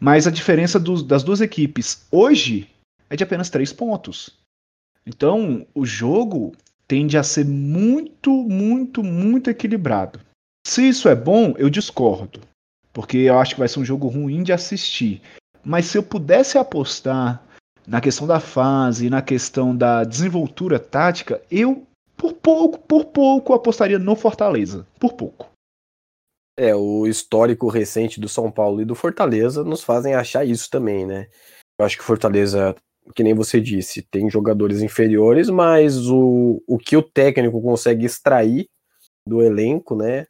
mas a diferença dos, das duas equipes hoje é de apenas três pontos. Então, o jogo tende a ser muito, muito, muito equilibrado. Se isso é bom, eu discordo, porque eu acho que vai ser um jogo ruim de assistir. Mas se eu pudesse apostar na questão da fase, na questão da desenvoltura tática, eu por pouco, por pouco apostaria no Fortaleza, por pouco. É, o histórico recente do São Paulo e do Fortaleza nos fazem achar isso também, né? Eu acho que o Fortaleza, que nem você disse, tem jogadores inferiores, mas o, o que o técnico consegue extrair do elenco, né,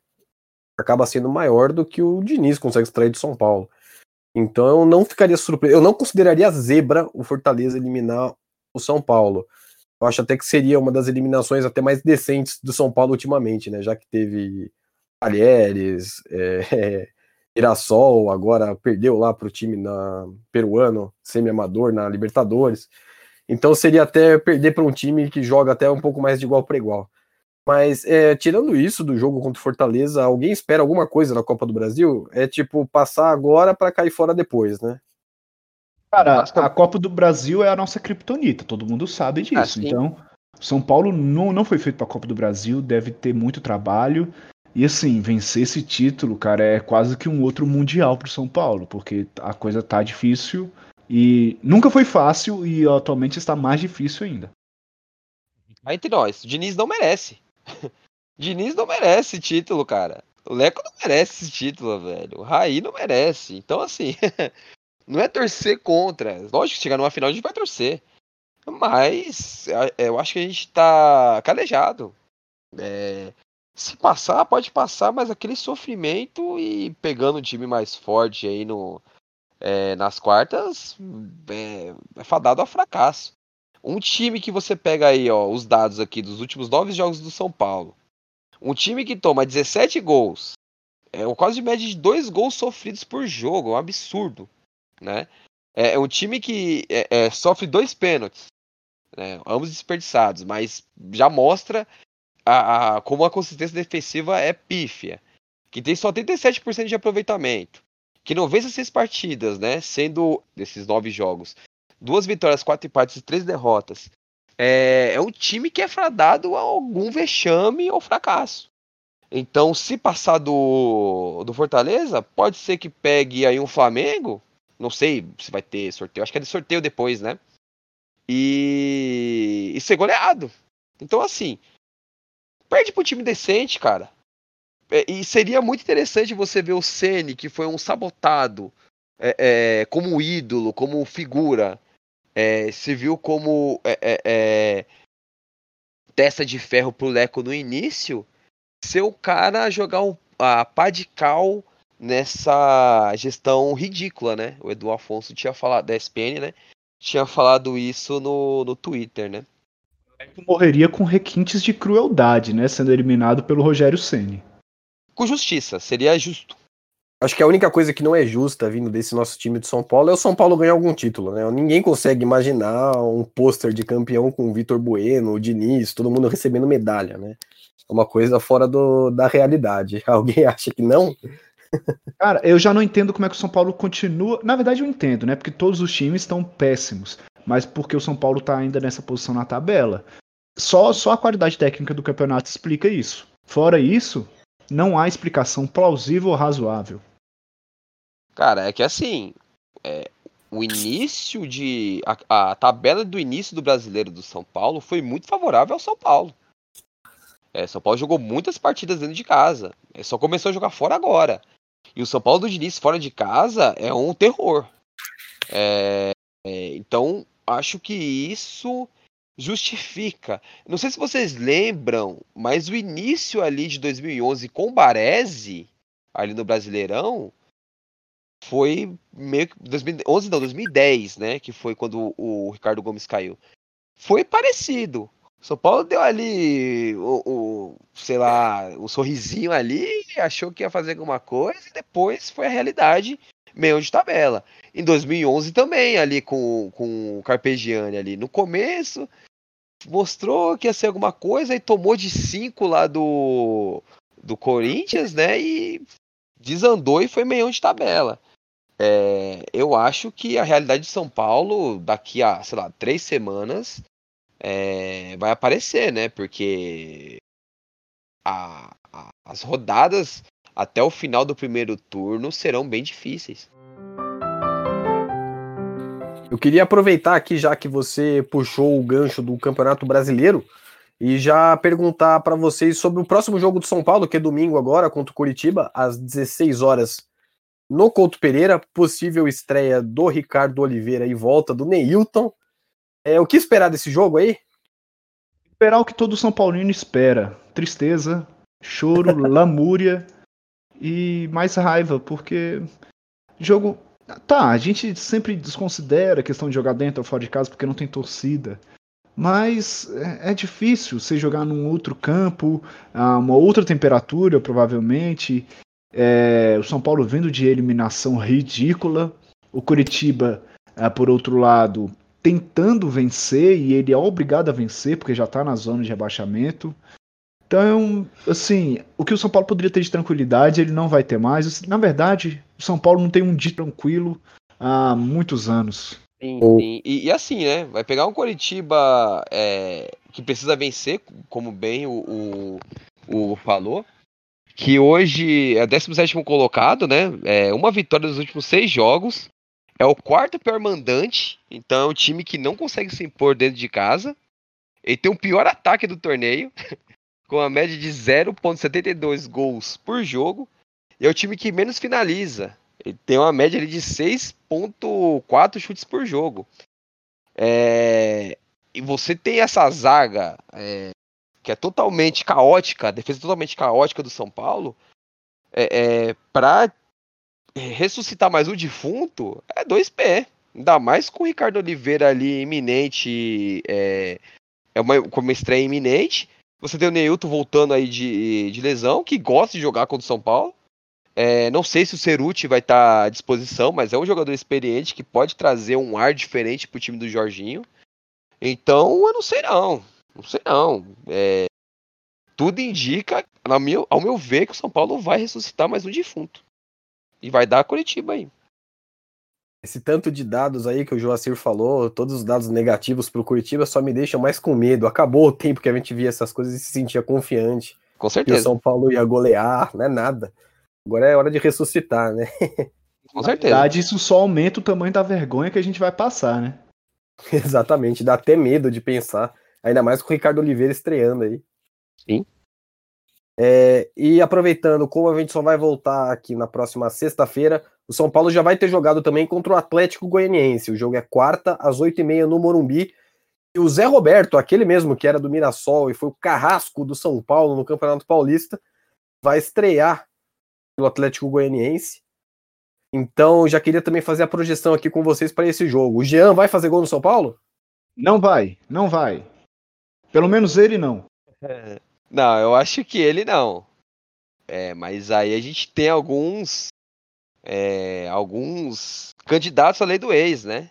acaba sendo maior do que o Diniz consegue extrair do São Paulo. Então eu não ficaria surpreso, eu não consideraria zebra o Fortaleza eliminar o São Paulo. Eu acho até que seria uma das eliminações até mais decentes do São Paulo ultimamente, né? Já que teve Palheres, é, [laughs] Irassol, agora perdeu lá para o time na, peruano, semi-amador, na Libertadores. Então seria até perder para um time que joga até um pouco mais de igual para igual. Mas é, tirando isso do jogo contra o Fortaleza, alguém espera alguma coisa na Copa do Brasil? É tipo passar agora para cair fora depois, né? Cara, a Copa do Brasil é a nossa criptonita, todo mundo sabe disso. Ah, então, São Paulo não, não foi feito para a Copa do Brasil, deve ter muito trabalho. E assim, vencer esse título, cara, é quase que um outro mundial pro São Paulo, porque a coisa tá difícil e nunca foi fácil e atualmente está mais difícil ainda. Entre nós, Diniz não merece. [laughs] Diniz não merece título, cara. O Leco não merece esse título, velho. O Raí não merece. Então, assim, [laughs] não é torcer contra. Lógico que chegar numa final a gente vai torcer. Mas eu acho que a gente tá calejado. É, se passar, pode passar, mas aquele sofrimento e pegando o time mais forte aí no, é, nas quartas é, é, fadado a fracasso. Um time que você pega aí, ó, os dados aqui dos últimos nove jogos do São Paulo. Um time que toma 17 gols, é quase de média de dois gols sofridos por jogo, é um absurdo, né? É, é um time que é, é, sofre dois pênaltis, né, ambos desperdiçados, mas já mostra a, a, como a consistência defensiva é pífia, que tem só 37% de aproveitamento, que não vence seis partidas, né? Sendo desses nove jogos, duas vitórias, quatro empates e três derrotas. É, é um time que é fradado a algum vexame ou fracasso. Então, se passar do, do Fortaleza, pode ser que pegue aí um Flamengo. Não sei se vai ter sorteio, acho que é de sorteio depois, né? E, e ser goleado. Então, assim, Perde pro time decente, cara. É, e seria muito interessante você ver o Ceni, que foi um sabotado é, é, como ídolo, como figura, é, se viu como é, é, testa de ferro pro Leco no início, ser o cara jogar um, a pá de cal nessa gestão ridícula, né? O Edu Afonso tinha falado, da SPN, né? Tinha falado isso no, no Twitter, né? Morreria com requintes de crueldade, né? Sendo eliminado pelo Rogério Ceni. Com justiça, seria justo. Acho que a única coisa que não é justa vindo desse nosso time de São Paulo é o São Paulo ganhar algum título, né? Ninguém consegue imaginar um pôster de campeão com o Vitor Bueno, o Diniz, todo mundo recebendo medalha, né? É uma coisa fora do, da realidade. [laughs] Alguém acha que não? Cara, eu já não entendo como é que o São Paulo continua. Na verdade, eu entendo, né? Porque todos os times estão péssimos. Mas porque o São Paulo tá ainda nessa posição na tabela. Só, só a qualidade técnica do campeonato explica isso. Fora isso, não há explicação plausível ou razoável. Cara, é que assim, é, o início de. A, a, tabela do início do brasileiro do São Paulo foi muito favorável ao São Paulo. É, São Paulo jogou muitas partidas dentro de casa. É, só começou a jogar fora agora. E o São Paulo do Diniz fora de casa é um terror. É, é, então, acho que isso justifica. Não sei se vocês lembram, mas o início ali de 2011 com o Baresi, ali no Brasileirão, foi meio que 2011 não, 2010, né, que foi quando o Ricardo Gomes caiu. Foi parecido. São Paulo deu ali o, o, sei lá, um sorrisinho ali, achou que ia fazer alguma coisa e depois foi a realidade, meio de tabela. Em 2011 também, ali com, com o Carpegiani ali. No começo, mostrou que ia ser alguma coisa e tomou de 5 lá do, do Corinthians, né? E desandou e foi meio de tabela. É, eu acho que a realidade de São Paulo, daqui a, sei lá, três semanas, é, vai aparecer, né? Porque a, a, as rodadas até o final do primeiro turno serão bem difíceis. Eu queria aproveitar aqui, já que você puxou o gancho do Campeonato Brasileiro, e já perguntar para vocês sobre o próximo jogo do São Paulo, que é domingo agora, contra o Curitiba, às 16 horas, no Couto Pereira. Possível estreia do Ricardo Oliveira e volta do Neilton. É, o que esperar desse jogo aí? Esperar o que todo São Paulino espera: tristeza, choro, [laughs] lamúria e mais raiva, porque jogo. Tá, a gente sempre desconsidera a questão de jogar dentro ou fora de casa porque não tem torcida. Mas é, é difícil você jogar num outro campo, uma outra temperatura, provavelmente. É, o São Paulo vindo de eliminação ridícula. O Curitiba, é, por outro lado, tentando vencer e ele é obrigado a vencer porque já está na zona de rebaixamento. Então, assim, o que o São Paulo poderia ter de tranquilidade, ele não vai ter mais. Na verdade, o São Paulo não tem um dia tranquilo há muitos anos. Sim, sim. E, e, assim, né? Vai pegar um Coritiba é, que precisa vencer, como bem o, o, o falou, que hoje é 17 colocado, né? É uma vitória nos últimos seis jogos. É o quarto pior mandante, então é um time que não consegue se impor dentro de casa. Ele tem o pior ataque do torneio, [laughs] com a média de 0,72 gols por jogo. E é o time que menos finaliza. Ele tem uma média de 6,4 chutes por jogo. É... E você tem essa zaga é... que é totalmente caótica, defesa totalmente caótica do São Paulo. É, é, para ressuscitar mais o defunto é dois pés. Ainda mais com o Ricardo Oliveira ali iminente. É, é uma, com uma estreia iminente. Você tem o Neilton voltando aí de, de lesão, que gosta de jogar contra o São Paulo. É, não sei se o Ceruti vai estar tá à disposição, mas é um jogador experiente que pode trazer um ar diferente pro time do Jorginho. Então, eu não sei não. Não sei não. É, tudo indica, meu, ao meu ver, que o São Paulo vai ressuscitar mais um defunto. E vai dar a Curitiba aí. Esse tanto de dados aí que o Joacir falou, todos os dados negativos para o Curitiba só me deixam mais com medo. Acabou o tempo que a gente via essas coisas e se sentia confiante. Com certeza. Que o São Paulo ia golear, não é nada. Agora é hora de ressuscitar, né? [laughs] Com certeza. Na verdade, isso só aumenta o tamanho da vergonha que a gente vai passar, né? [laughs] Exatamente, dá até medo de pensar. Ainda mais com o Ricardo Oliveira estreando aí. Sim. É, e aproveitando, como a gente só vai voltar aqui na próxima sexta-feira, o São Paulo já vai ter jogado também contra o Atlético Goianiense. O jogo é quarta, às oito e meia no Morumbi. E o Zé Roberto, aquele mesmo que era do Mirassol e foi o carrasco do São Paulo no Campeonato Paulista, vai estrear pelo Atlético Goianiense. Então, já queria também fazer a projeção aqui com vocês para esse jogo. O Jean vai fazer gol no São Paulo? Não vai, não vai. Pelo menos ele não. É, não, eu acho que ele não. É, mas aí a gente tem alguns é, alguns candidatos à lei do ex, né?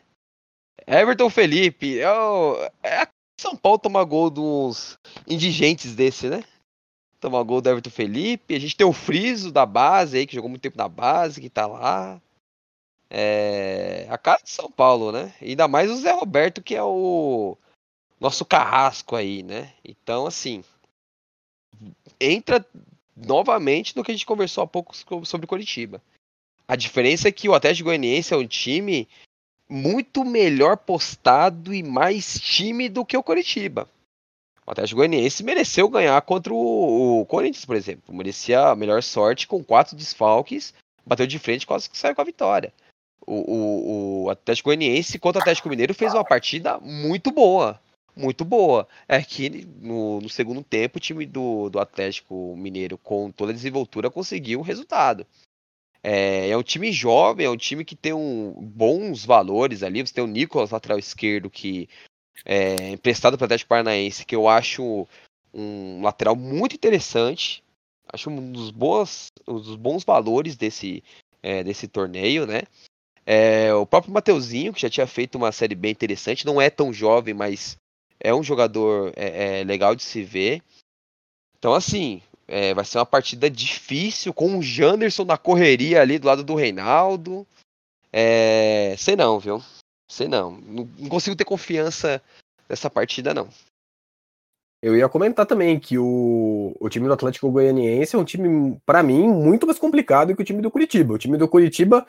Everton Felipe, é, o, é São Paulo tomar gol dos indigentes desse, né? Tomar gol do Everton Felipe. A gente tem o Friso da base aí, que jogou muito tempo na base, que tá lá. É, a cara de São Paulo, né? Ainda mais o Zé Roberto, que é o nosso carrasco aí, né? Então, assim, entra novamente no que a gente conversou há pouco sobre Curitiba. A diferença é que o Atlético Goianiense é um time muito melhor postado e mais time do que o Curitiba. O Atlético Goianiense mereceu ganhar contra o, Corinthians, por exemplo. Merecia a melhor sorte com quatro desfalques, bateu de frente quase que saiu com a vitória. O, o, o Atlético Goianiense contra o Atlético Mineiro fez uma partida muito boa muito boa. É que no, no, segundo tempo o time do, do Atlético Mineiro, com toda a desenvoltura, conseguiu o resultado. É, é um time jovem, é um time que tem um, bons valores ali. Você tem o Nicolas, lateral esquerdo, que é emprestado para o Atlético Paranaense, que eu acho um lateral muito interessante. Acho um dos, boas, um dos bons valores desse, é, desse torneio, né? É, o próprio Mateuzinho, que já tinha feito uma série bem interessante, não é tão jovem, mas é um jogador é, é legal de se ver. Então, assim, é, vai ser uma partida difícil, com o Janderson na correria ali do lado do Reinaldo. É, sei não, viu? Sei não. não. Consigo ter confiança nessa partida, não. Eu ia comentar também que o, o time do Atlético Goianiense é um time, para mim, muito mais complicado que o time do Curitiba. O time do Curitiba,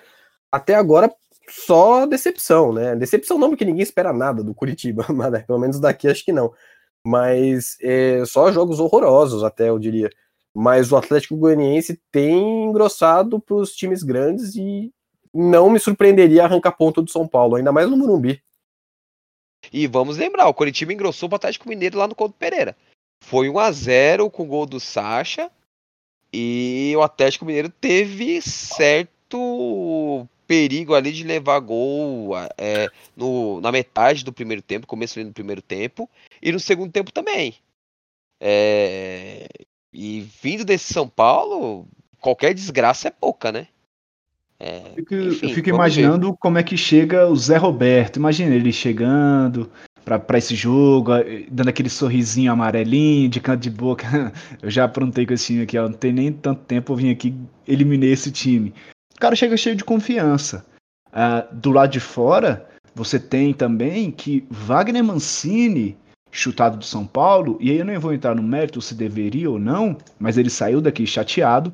até agora, só decepção, né? Decepção não, porque ninguém espera nada do Curitiba, [laughs] mas, né, pelo menos daqui acho que não. Mas é, só jogos horrorosos, até eu diria. Mas o Atlético Goianiense tem engrossado para os times grandes e não me surpreenderia arrancar ponto do São Paulo, ainda mais no Morumbi. E vamos lembrar, o Curitiba engrossou para o Atlético Mineiro lá no Couto Pereira. Foi 1 a 0 com o gol do Sacha. E o Atlético Mineiro teve certo perigo ali de levar gol é, no, na metade do primeiro tempo, começo ali no primeiro tempo, e no segundo tempo também. É, e vindo desse São Paulo, qualquer desgraça é pouca, né? É, fico, enfim, eu fico imaginando ver. como é que chega o Zé Roberto. Imagina ele chegando para esse jogo, dando aquele sorrisinho amarelinho, de canto de boca. [laughs] Eu já aprontei com esse time aqui, ó, não tem nem tanto tempo, eu vim aqui eliminei esse time. O cara chega cheio de confiança. Uh, do lado de fora, você tem também que Wagner Mancini, chutado do São Paulo, e aí eu nem vou entrar no mérito se deveria ou não, mas ele saiu daqui chateado,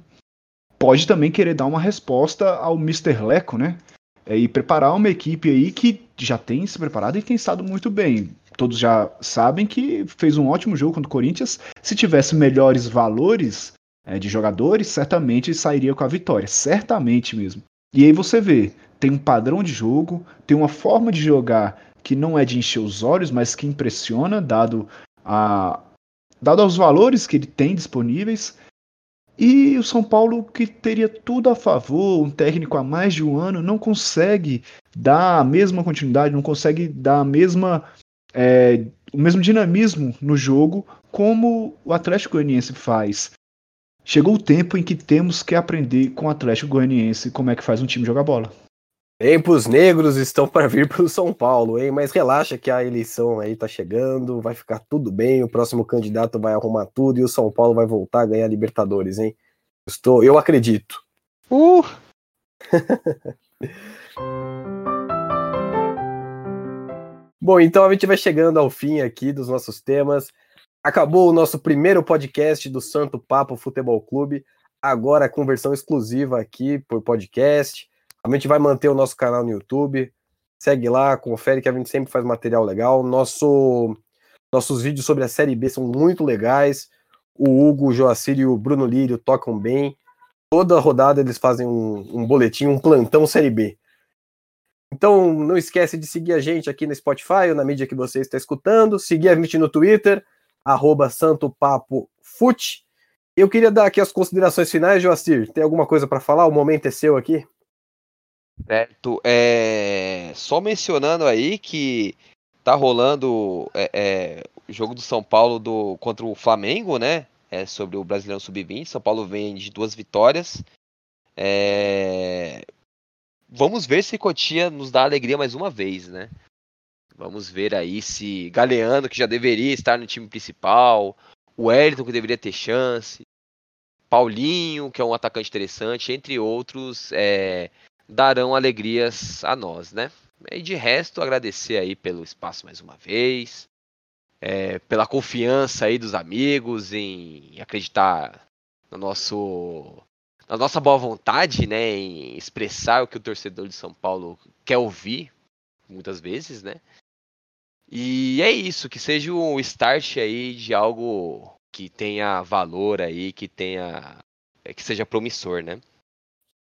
pode também querer dar uma resposta ao Mr. Leco, né? É, e preparar uma equipe aí que já tem se preparado e tem estado muito bem. Todos já sabem que fez um ótimo jogo contra o Corinthians. Se tivesse melhores valores, é, de jogadores, certamente sairia com a vitória. Certamente mesmo. E aí você vê, tem um padrão de jogo, tem uma forma de jogar que não é de encher os olhos, mas que impressiona, dado, a, dado aos valores que ele tem disponíveis. E o São Paulo, que teria tudo a favor, um técnico há mais de um ano, não consegue dar a mesma continuidade, não consegue dar a mesma, é, o mesmo dinamismo no jogo como o Atlético Goianiense faz. Chegou o tempo em que temos que aprender com o Atlético Goianiense como é que faz um time jogar bola. Tempos negros estão para vir para o São Paulo, hein? Mas relaxa que a eleição aí tá chegando, vai ficar tudo bem, o próximo candidato vai arrumar tudo e o São Paulo vai voltar a ganhar Libertadores, hein? Estou, eu acredito. Uh! [laughs] Bom, então a gente vai chegando ao fim aqui dos nossos temas. Acabou o nosso primeiro podcast do Santo Papo Futebol Clube, agora com versão exclusiva aqui por podcast. A gente vai manter o nosso canal no YouTube. Segue lá, confere que a gente sempre faz material legal. Nosso, nossos vídeos sobre a Série B são muito legais. O Hugo, o Joacir e o Bruno Lírio tocam bem. Toda rodada eles fazem um, um boletim, um plantão Série B. Então não esquece de seguir a gente aqui no Spotify ou na mídia que você está escutando. Seguir a gente no Twitter, arroba Santo Papo Fute. Eu queria dar aqui as considerações finais, Joacir. Tem alguma coisa para falar? O momento é seu aqui. Certo. É... Só mencionando aí que tá rolando é, é, o jogo do São Paulo do, contra o Flamengo, né? É, sobre o Brasileirão Sub-20. São Paulo vem de duas vitórias. É... Vamos ver se Cotia nos dá alegria mais uma vez, né? Vamos ver aí se Galeano, que já deveria estar no time principal, o Wellington, que deveria ter chance, Paulinho, que é um atacante interessante, entre outros, é, darão alegrias a nós, né? E de resto, agradecer aí pelo espaço mais uma vez, é, pela confiança aí dos amigos em acreditar no nosso na nossa boa vontade, né, em expressar o que o torcedor de São Paulo quer ouvir, muitas vezes, né? E é isso, que seja um start aí de algo que tenha valor aí, que tenha é, que seja promissor, né?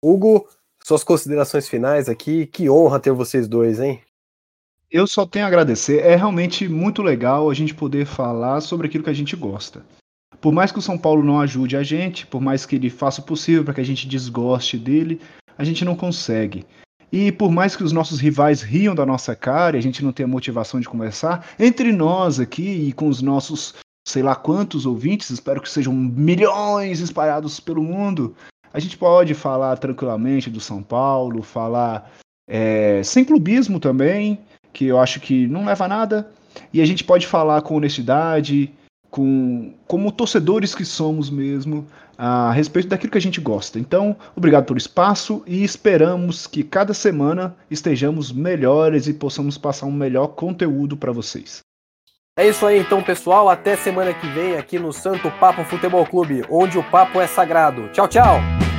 Hugo, suas considerações finais aqui, que honra ter vocês dois, hein? Eu só tenho a agradecer. É realmente muito legal a gente poder falar sobre aquilo que a gente gosta. Por mais que o São Paulo não ajude a gente, por mais que ele faça o possível para que a gente desgoste dele, a gente não consegue. E por mais que os nossos rivais riam da nossa cara e a gente não tenha motivação de conversar, entre nós aqui e com os nossos sei lá quantos ouvintes, espero que sejam milhões espalhados pelo mundo, a gente pode falar tranquilamente do São Paulo, falar é, sem clubismo também, que eu acho que não leva a nada, e a gente pode falar com honestidade, com como torcedores que somos mesmo, a respeito daquilo que a gente gosta. Então, obrigado pelo espaço e esperamos que cada semana estejamos melhores e possamos passar um melhor conteúdo para vocês. É isso aí então, pessoal. Até semana que vem aqui no Santo Papo Futebol Clube, onde o papo é sagrado. Tchau, tchau!